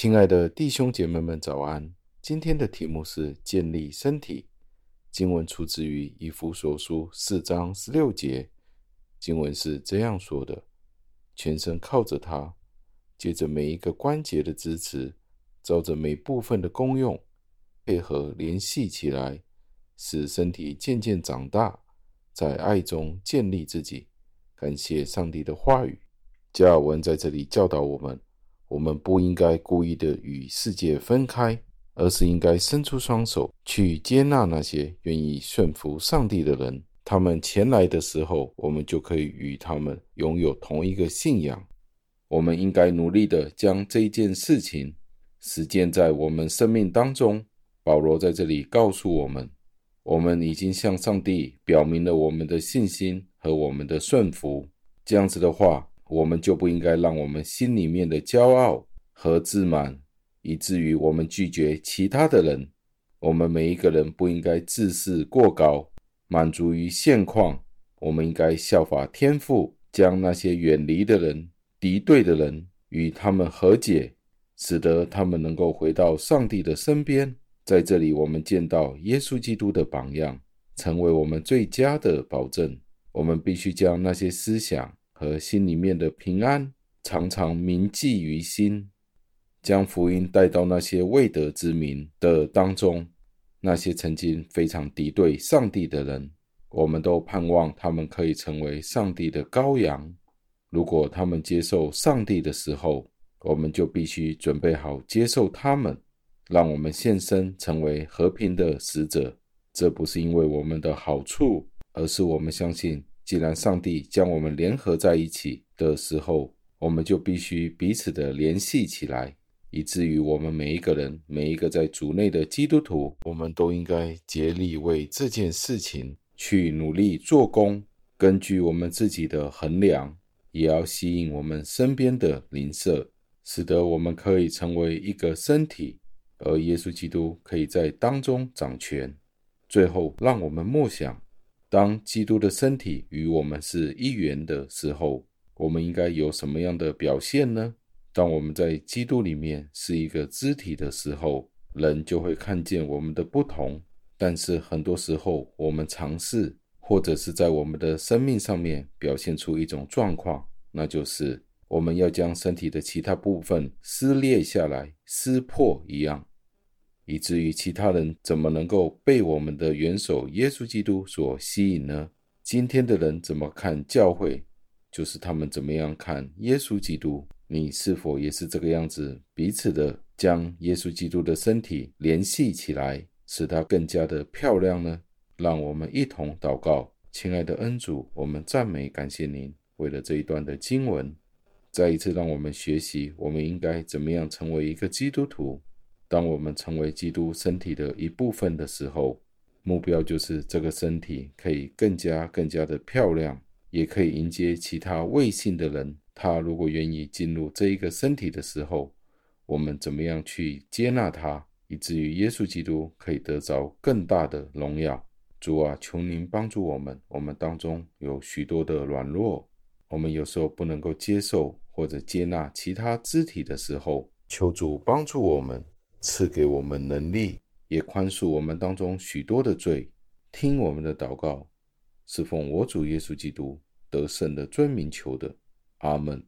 亲爱的弟兄姐妹们，早安！今天的题目是建立身体。经文出自于以弗所书四章十六节。经文是这样说的：全身靠着它，借着每一个关节的支持，照着每部分的功用，配合联系起来，使身体渐渐长大，在爱中建立自己。感谢上帝的话语。加尔文在这里教导我们。我们不应该故意的与世界分开，而是应该伸出双手去接纳那些愿意顺服上帝的人。他们前来的时候，我们就可以与他们拥有同一个信仰。我们应该努力的将这件事情实践在我们生命当中。保罗在这里告诉我们，我们已经向上帝表明了我们的信心和我们的顺服。这样子的话。我们就不应该让我们心里面的骄傲和自满，以至于我们拒绝其他的人。我们每一个人不应该自视过高，满足于现况。我们应该效法天父，将那些远离的人、敌对的人与他们和解，使得他们能够回到上帝的身边。在这里，我们见到耶稣基督的榜样，成为我们最佳的保证。我们必须将那些思想。和心里面的平安，常常铭记于心，将福音带到那些未得之民的当中，那些曾经非常敌对上帝的人，我们都盼望他们可以成为上帝的羔羊。如果他们接受上帝的时候，我们就必须准备好接受他们，让我们献身成为和平的使者。这不是因为我们的好处，而是我们相信。既然上帝将我们联合在一起的时候，我们就必须彼此的联系起来，以至于我们每一个人，每一个在主内的基督徒，我们都应该竭力为这件事情去努力做工。根据我们自己的衡量，也要吸引我们身边的邻舍，使得我们可以成为一个身体，而耶稣基督可以在当中掌权。最后，让我们默想。当基督的身体与我们是一元的时候，我们应该有什么样的表现呢？当我们在基督里面是一个肢体的时候，人就会看见我们的不同。但是很多时候，我们尝试或者是在我们的生命上面表现出一种状况，那就是我们要将身体的其他部分撕裂下来、撕破一样。以至于其他人怎么能够被我们的元首耶稣基督所吸引呢？今天的人怎么看教会，就是他们怎么样看耶稣基督。你是否也是这个样子，彼此的将耶稣基督的身体联系起来，使它更加的漂亮呢？让我们一同祷告，亲爱的恩主，我们赞美感谢您，为了这一段的经文，再一次让我们学习，我们应该怎么样成为一个基督徒。当我们成为基督身体的一部分的时候，目标就是这个身体可以更加更加的漂亮，也可以迎接其他未信的人。他如果愿意进入这一个身体的时候，我们怎么样去接纳他，以至于耶稣基督可以得着更大的荣耀。主啊，求您帮助我们。我们当中有许多的软弱，我们有时候不能够接受或者接纳其他肢体的时候，求主帮助我们。赐给我们能力，也宽恕我们当中许多的罪。听我们的祷告，是奉我主耶稣基督得胜的尊名求的。阿门。